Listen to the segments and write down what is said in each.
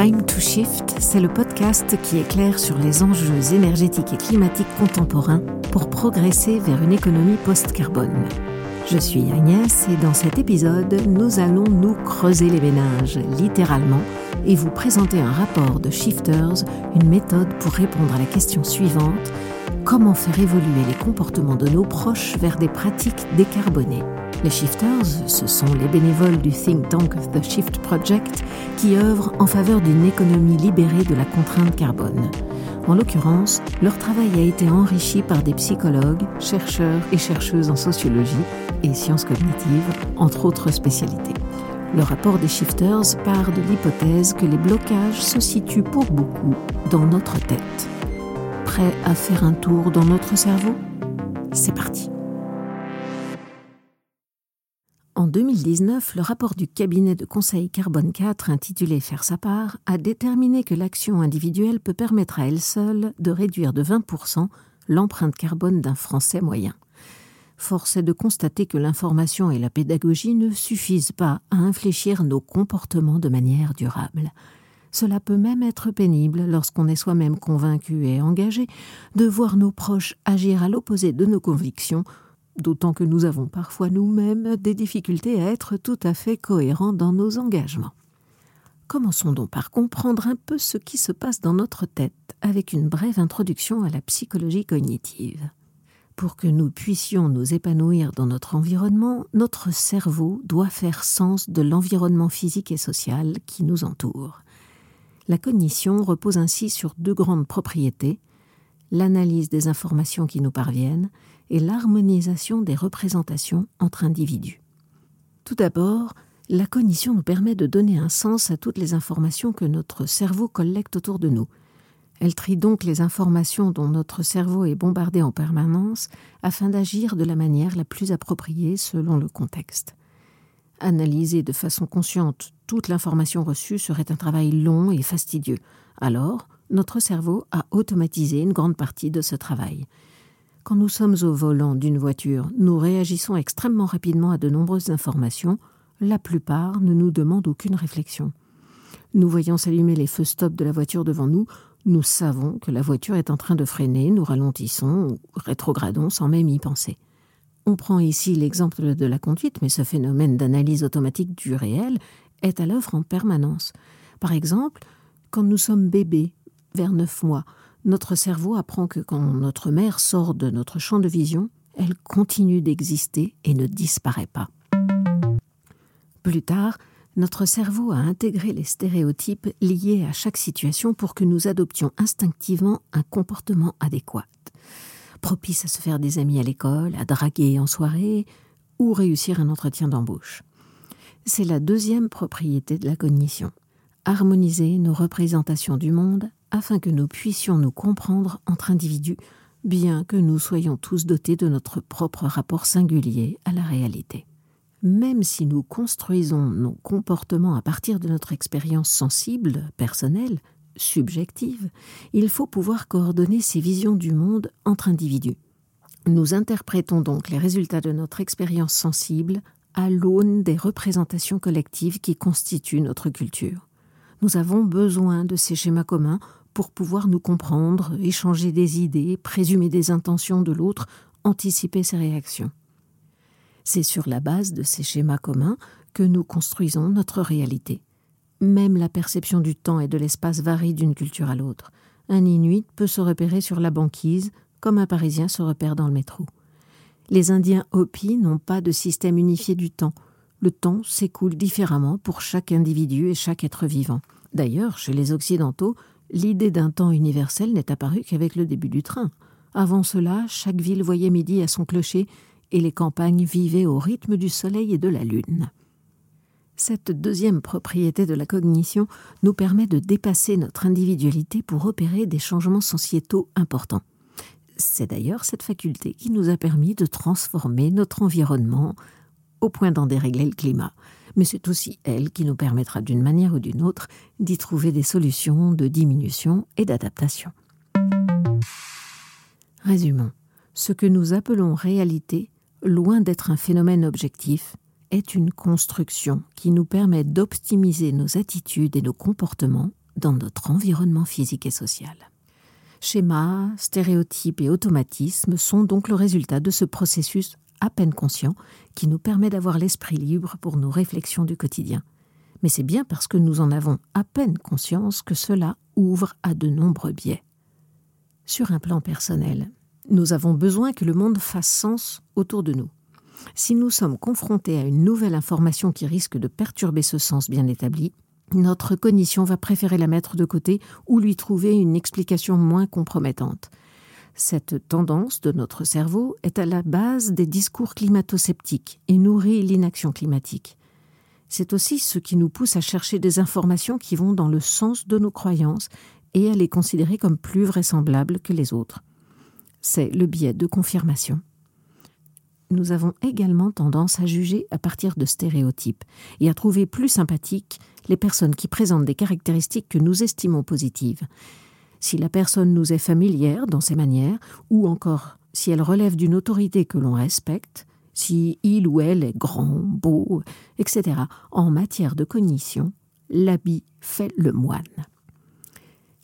Time to Shift, c'est le podcast qui éclaire sur les enjeux énergétiques et climatiques contemporains pour progresser vers une économie post-carbone. Je suis Agnès et dans cet épisode, nous allons nous creuser les ménages, littéralement, et vous présenter un rapport de Shifters, une méthode pour répondre à la question suivante comment faire évoluer les comportements de nos proches vers des pratiques décarbonées? Les shifters, ce sont les bénévoles du think tank The Shift Project qui œuvrent en faveur d'une économie libérée de la contrainte carbone. En l'occurrence, leur travail a été enrichi par des psychologues, chercheurs et chercheuses en sociologie et sciences cognitives, entre autres spécialités. Le rapport des shifters part de l'hypothèse que les blocages se situent pour beaucoup dans notre tête. Prêt à faire un tour dans notre cerveau? C'est parti. En 2019, le rapport du cabinet de conseil Carbone 4 intitulé Faire sa part a déterminé que l'action individuelle peut permettre à elle seule de réduire de 20% l'empreinte carbone d'un Français moyen. Force est de constater que l'information et la pédagogie ne suffisent pas à infléchir nos comportements de manière durable. Cela peut même être pénible lorsqu'on est soi-même convaincu et engagé de voir nos proches agir à l'opposé de nos convictions d'autant que nous avons parfois nous-mêmes des difficultés à être tout à fait cohérents dans nos engagements. Commençons donc par comprendre un peu ce qui se passe dans notre tête avec une brève introduction à la psychologie cognitive. Pour que nous puissions nous épanouir dans notre environnement, notre cerveau doit faire sens de l'environnement physique et social qui nous entoure. La cognition repose ainsi sur deux grandes propriétés, l'analyse des informations qui nous parviennent et l'harmonisation des représentations entre individus. Tout d'abord, la cognition nous permet de donner un sens à toutes les informations que notre cerveau collecte autour de nous. Elle trie donc les informations dont notre cerveau est bombardé en permanence afin d'agir de la manière la plus appropriée selon le contexte. Analyser de façon consciente toute l'information reçue serait un travail long et fastidieux. Alors, notre cerveau a automatisé une grande partie de ce travail. Quand nous sommes au volant d'une voiture, nous réagissons extrêmement rapidement à de nombreuses informations. La plupart ne nous demandent aucune réflexion. Nous voyons s'allumer les feux stop de la voiture devant nous. Nous savons que la voiture est en train de freiner, nous ralentissons ou rétrogradons sans même y penser. On prend ici l'exemple de la conduite, mais ce phénomène d'analyse automatique du réel est à l'œuvre en permanence. Par exemple, quand nous sommes bébés, vers neuf mois, notre cerveau apprend que quand notre mère sort de notre champ de vision, elle continue d'exister et ne disparaît pas. Plus tard, notre cerveau a intégré les stéréotypes liés à chaque situation pour que nous adoptions instinctivement un comportement adéquat, propice à se faire des amis à l'école, à draguer en soirée ou réussir un entretien d'embauche. C'est la deuxième propriété de la cognition harmoniser nos représentations du monde afin que nous puissions nous comprendre entre individus, bien que nous soyons tous dotés de notre propre rapport singulier à la réalité. Même si nous construisons nos comportements à partir de notre expérience sensible, personnelle, subjective, il faut pouvoir coordonner ces visions du monde entre individus. Nous interprétons donc les résultats de notre expérience sensible à l'aune des représentations collectives qui constituent notre culture. Nous avons besoin de ces schémas communs pour pouvoir nous comprendre, échanger des idées, présumer des intentions de l'autre, anticiper ses réactions. C'est sur la base de ces schémas communs que nous construisons notre réalité. Même la perception du temps et de l'espace varie d'une culture à l'autre. Un Inuit peut se repérer sur la banquise comme un Parisien se repère dans le métro. Les Indiens Hopi n'ont pas de système unifié du temps. Le temps s'écoule différemment pour chaque individu et chaque être vivant. D'ailleurs, chez les Occidentaux, l'idée d'un temps universel n'est apparue qu'avec le début du train. Avant cela, chaque ville voyait midi à son clocher et les campagnes vivaient au rythme du soleil et de la lune. Cette deuxième propriété de la cognition nous permet de dépasser notre individualité pour opérer des changements sociétaux importants. C'est d'ailleurs cette faculté qui nous a permis de transformer notre environnement au point d'en dérégler le climat mais c'est aussi elle qui nous permettra d'une manière ou d'une autre d'y trouver des solutions de diminution et d'adaptation. Résumons. Ce que nous appelons réalité, loin d'être un phénomène objectif, est une construction qui nous permet d'optimiser nos attitudes et nos comportements dans notre environnement physique et social. Schémas, stéréotypes et automatismes sont donc le résultat de ce processus à peine conscient qui nous permet d'avoir l'esprit libre pour nos réflexions du quotidien. Mais c'est bien parce que nous en avons à peine conscience que cela ouvre à de nombreux biais. Sur un plan personnel, nous avons besoin que le monde fasse sens autour de nous. Si nous sommes confrontés à une nouvelle information qui risque de perturber ce sens bien établi, notre cognition va préférer la mettre de côté ou lui trouver une explication moins compromettante. Cette tendance de notre cerveau est à la base des discours climato-sceptiques et nourrit l'inaction climatique. C'est aussi ce qui nous pousse à chercher des informations qui vont dans le sens de nos croyances et à les considérer comme plus vraisemblables que les autres. C'est le biais de confirmation nous avons également tendance à juger à partir de stéréotypes et à trouver plus sympathiques les personnes qui présentent des caractéristiques que nous estimons positives. Si la personne nous est familière dans ses manières, ou encore si elle relève d'une autorité que l'on respecte, si il ou elle est grand, beau, etc., en matière de cognition, l'habit fait le moine.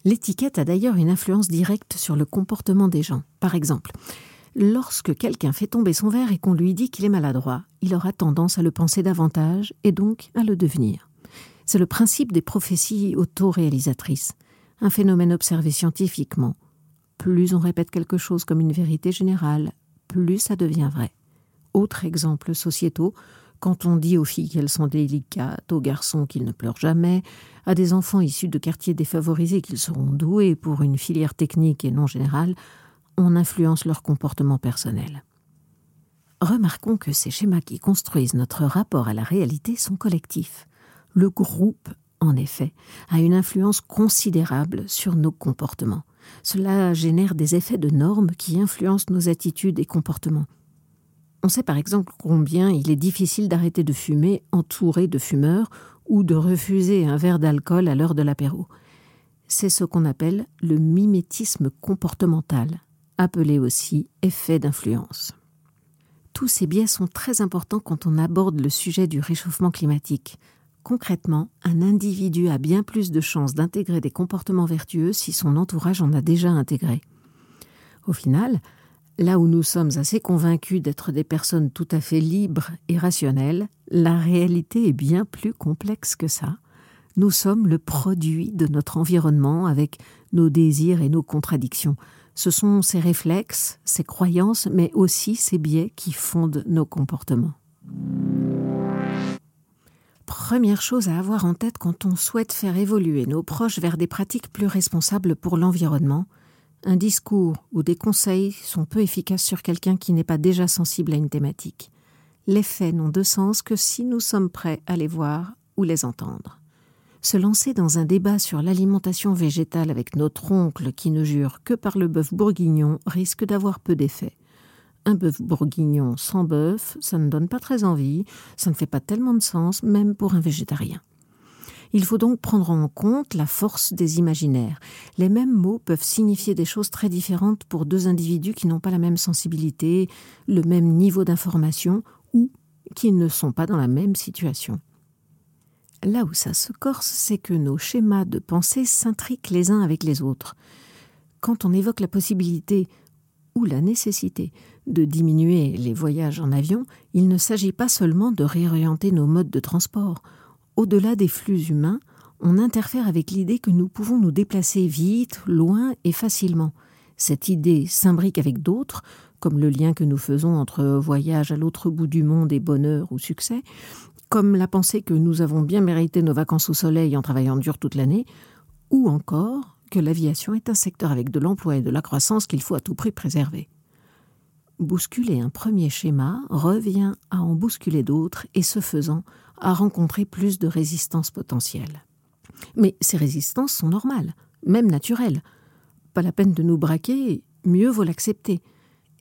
L'étiquette a d'ailleurs une influence directe sur le comportement des gens. Par exemple, Lorsque quelqu'un fait tomber son verre et qu'on lui dit qu'il est maladroit, il aura tendance à le penser davantage et donc à le devenir. C'est le principe des prophéties autoréalisatrices, un phénomène observé scientifiquement. Plus on répète quelque chose comme une vérité générale, plus ça devient vrai. Autre exemple sociétaux, quand on dit aux filles qu'elles sont délicates, aux garçons qu'ils ne pleurent jamais, à des enfants issus de quartiers défavorisés qu'ils seront doués pour une filière technique et non générale, on influence leur comportement personnel. Remarquons que ces schémas qui construisent notre rapport à la réalité sont collectifs. Le groupe, en effet, a une influence considérable sur nos comportements. Cela génère des effets de normes qui influencent nos attitudes et comportements. On sait par exemple combien il est difficile d'arrêter de fumer entouré de fumeurs ou de refuser un verre d'alcool à l'heure de l'apéro. C'est ce qu'on appelle le mimétisme comportemental, appelé aussi effet d'influence. Tous ces biais sont très importants quand on aborde le sujet du réchauffement climatique. Concrètement, un individu a bien plus de chances d'intégrer des comportements vertueux si son entourage en a déjà intégré. Au final, là où nous sommes assez convaincus d'être des personnes tout à fait libres et rationnelles, la réalité est bien plus complexe que ça. Nous sommes le produit de notre environnement avec nos désirs et nos contradictions. Ce sont ces réflexes, ces croyances, mais aussi ces biais qui fondent nos comportements. Première chose à avoir en tête quand on souhaite faire évoluer nos proches vers des pratiques plus responsables pour l'environnement, un discours ou des conseils sont peu efficaces sur quelqu'un qui n'est pas déjà sensible à une thématique. Les faits n'ont de sens que si nous sommes prêts à les voir ou les entendre se lancer dans un débat sur l'alimentation végétale avec notre oncle qui ne jure que par le bœuf bourguignon risque d'avoir peu d'effet. Un bœuf bourguignon sans bœuf, ça ne donne pas très envie, ça ne fait pas tellement de sens, même pour un végétarien. Il faut donc prendre en compte la force des imaginaires. Les mêmes mots peuvent signifier des choses très différentes pour deux individus qui n'ont pas la même sensibilité, le même niveau d'information ou qui ne sont pas dans la même situation. Là où ça se corse, c'est que nos schémas de pensée s'intriquent les uns avec les autres. Quand on évoque la possibilité ou la nécessité de diminuer les voyages en avion, il ne s'agit pas seulement de réorienter nos modes de transport. Au-delà des flux humains, on interfère avec l'idée que nous pouvons nous déplacer vite, loin et facilement. Cette idée s'imbrique avec d'autres, comme le lien que nous faisons entre voyage à l'autre bout du monde et bonheur ou succès, comme la pensée que nous avons bien mérité nos vacances au soleil en travaillant dur toute l'année, ou encore que l'aviation est un secteur avec de l'emploi et de la croissance qu'il faut à tout prix préserver. Bousculer un premier schéma revient à en bousculer d'autres et ce faisant à rencontrer plus de résistances potentielles. Mais ces résistances sont normales, même naturelles. Pas la peine de nous braquer, mieux vaut l'accepter.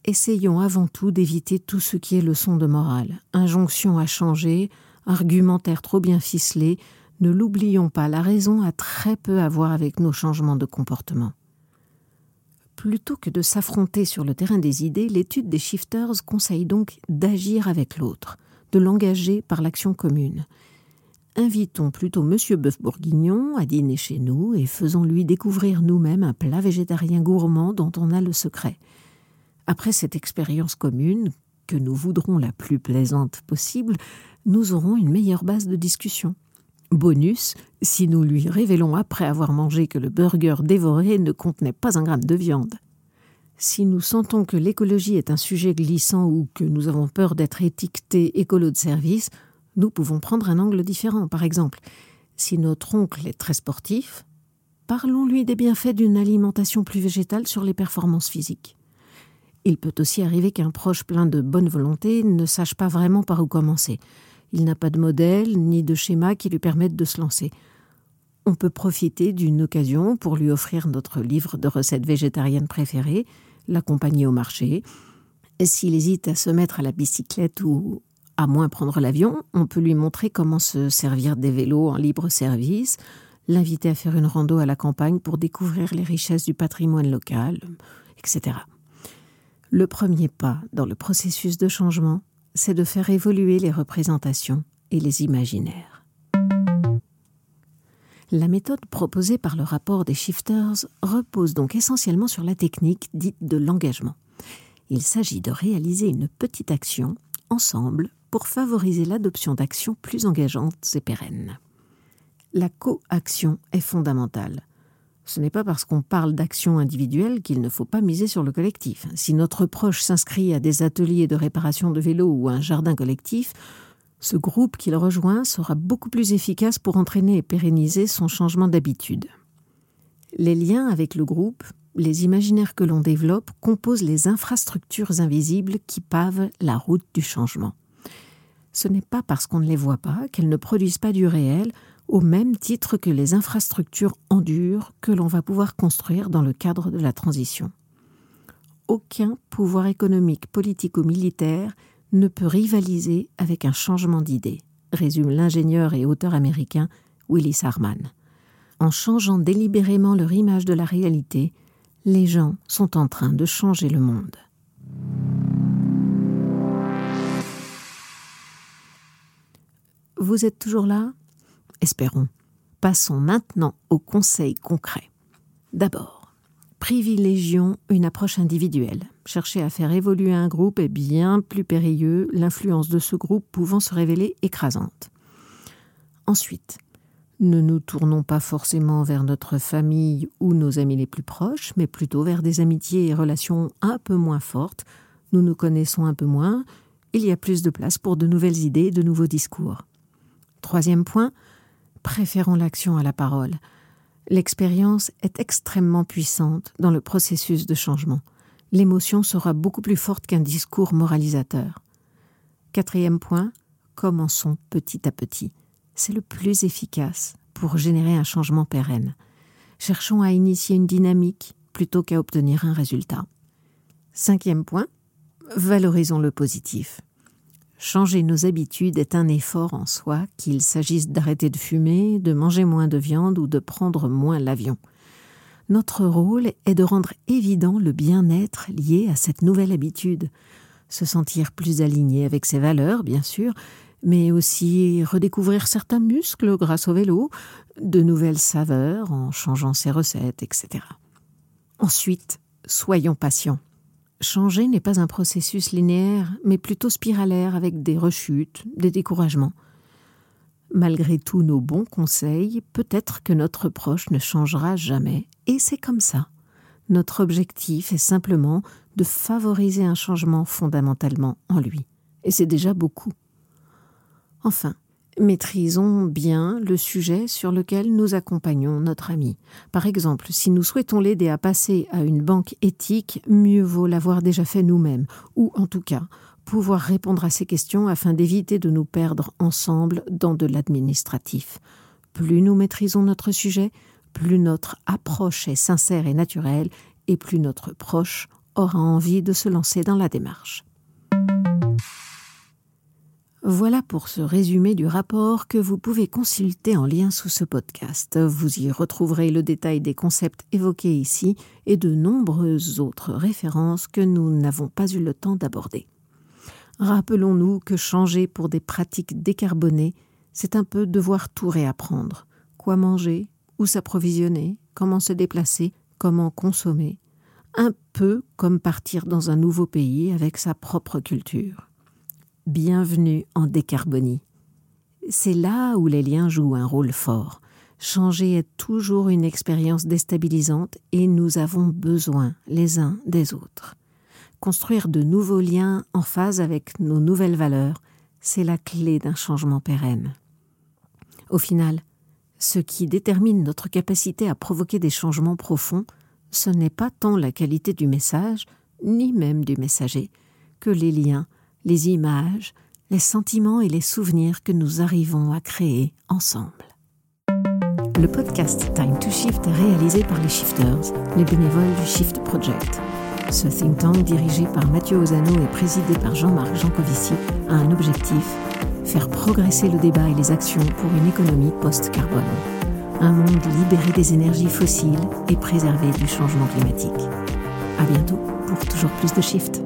Essayons avant tout d'éviter tout ce qui est leçon de morale, injonction à changer, argumentaire trop bien ficelé, ne l'oublions pas, la raison a très peu à voir avec nos changements de comportement. Plutôt que de s'affronter sur le terrain des idées, l'étude des shifters conseille donc d'agir avec l'autre, de l'engager par l'action commune. invitons plutôt Monsieur Bœuf Bourguignon à dîner chez nous et faisons-lui découvrir nous-mêmes un plat végétarien gourmand dont on a le secret. Après cette expérience commune, que nous voudrons la plus plaisante possible, nous aurons une meilleure base de discussion. Bonus, si nous lui révélons après avoir mangé que le burger dévoré ne contenait pas un gramme de viande. Si nous sentons que l'écologie est un sujet glissant ou que nous avons peur d'être étiquetés écolo de service, nous pouvons prendre un angle différent. Par exemple, si notre oncle est très sportif, parlons-lui des bienfaits d'une alimentation plus végétale sur les performances physiques. Il peut aussi arriver qu'un proche plein de bonne volonté ne sache pas vraiment par où commencer. Il n'a pas de modèle ni de schéma qui lui permettent de se lancer. On peut profiter d'une occasion pour lui offrir notre livre de recettes végétariennes préférées, l'accompagner au marché. S'il hésite à se mettre à la bicyclette ou à moins prendre l'avion, on peut lui montrer comment se servir des vélos en libre service, l'inviter à faire une rando à la campagne pour découvrir les richesses du patrimoine local, etc. Le premier pas dans le processus de changement, c'est de faire évoluer les représentations et les imaginaires. La méthode proposée par le rapport des shifters repose donc essentiellement sur la technique dite de l'engagement. Il s'agit de réaliser une petite action ensemble pour favoriser l'adoption d'actions plus engageantes et pérennes. La coaction est fondamentale. Ce n'est pas parce qu'on parle d'action individuelle qu'il ne faut pas miser sur le collectif. Si notre proche s'inscrit à des ateliers de réparation de vélos ou un jardin collectif, ce groupe qu'il rejoint sera beaucoup plus efficace pour entraîner et pérenniser son changement d'habitude. Les liens avec le groupe, les imaginaires que l'on développe composent les infrastructures invisibles qui pavent la route du changement. Ce n'est pas parce qu'on ne les voit pas qu'elles ne produisent pas du réel, au même titre que les infrastructures endures que l'on va pouvoir construire dans le cadre de la transition. Aucun pouvoir économique, politique ou militaire ne peut rivaliser avec un changement d'idée, résume l'ingénieur et auteur américain Willis Harman. En changeant délibérément leur image de la réalité, les gens sont en train de changer le monde. Vous êtes toujours là? Espérons. Passons maintenant aux conseils concrets. D'abord, privilégions une approche individuelle. Chercher à faire évoluer un groupe est bien plus périlleux, l'influence de ce groupe pouvant se révéler écrasante. Ensuite, ne nous tournons pas forcément vers notre famille ou nos amis les plus proches, mais plutôt vers des amitiés et relations un peu moins fortes. Nous nous connaissons un peu moins, il y a plus de place pour de nouvelles idées et de nouveaux discours. Troisième point, préférons l'action à la parole. L'expérience est extrêmement puissante dans le processus de changement. L'émotion sera beaucoup plus forte qu'un discours moralisateur. Quatrième point, commençons petit à petit. C'est le plus efficace pour générer un changement pérenne. Cherchons à initier une dynamique plutôt qu'à obtenir un résultat. Cinquième point, valorisons le positif. Changer nos habitudes est un effort en soi, qu'il s'agisse d'arrêter de fumer, de manger moins de viande ou de prendre moins l'avion. Notre rôle est de rendre évident le bien-être lié à cette nouvelle habitude, se sentir plus aligné avec ses valeurs, bien sûr, mais aussi redécouvrir certains muscles grâce au vélo, de nouvelles saveurs en changeant ses recettes, etc. Ensuite, soyons patients. Changer n'est pas un processus linéaire, mais plutôt spiralaire avec des rechutes, des découragements. Malgré tous nos bons conseils, peut-être que notre proche ne changera jamais, et c'est comme ça. Notre objectif est simplement de favoriser un changement fondamentalement en lui, et c'est déjà beaucoup. Enfin, Maîtrisons bien le sujet sur lequel nous accompagnons notre ami. Par exemple, si nous souhaitons l'aider à passer à une banque éthique, mieux vaut l'avoir déjà fait nous-mêmes, ou en tout cas pouvoir répondre à ces questions afin d'éviter de nous perdre ensemble dans de l'administratif. Plus nous maîtrisons notre sujet, plus notre approche est sincère et naturelle, et plus notre proche aura envie de se lancer dans la démarche. Voilà pour ce résumé du rapport que vous pouvez consulter en lien sous ce podcast. Vous y retrouverez le détail des concepts évoqués ici et de nombreuses autres références que nous n'avons pas eu le temps d'aborder. Rappelons-nous que changer pour des pratiques décarbonées, c'est un peu devoir tout réapprendre. Quoi manger, où s'approvisionner, comment se déplacer, comment consommer. Un peu comme partir dans un nouveau pays avec sa propre culture. Bienvenue en décarbonie. C'est là où les liens jouent un rôle fort. Changer est toujours une expérience déstabilisante et nous avons besoin les uns des autres. Construire de nouveaux liens en phase avec nos nouvelles valeurs, c'est la clé d'un changement pérenne. Au final, ce qui détermine notre capacité à provoquer des changements profonds, ce n'est pas tant la qualité du message, ni même du messager, que les liens, les images, les sentiments et les souvenirs que nous arrivons à créer ensemble. Le podcast Time to Shift est réalisé par les Shifters, les bénévoles du Shift Project. Ce think tank dirigé par Mathieu Ozano et présidé par Jean-Marc Jancovici a un objectif faire progresser le débat et les actions pour une économie post-carbone. Un monde libéré des énergies fossiles et préservé du changement climatique. À bientôt pour toujours plus de Shift.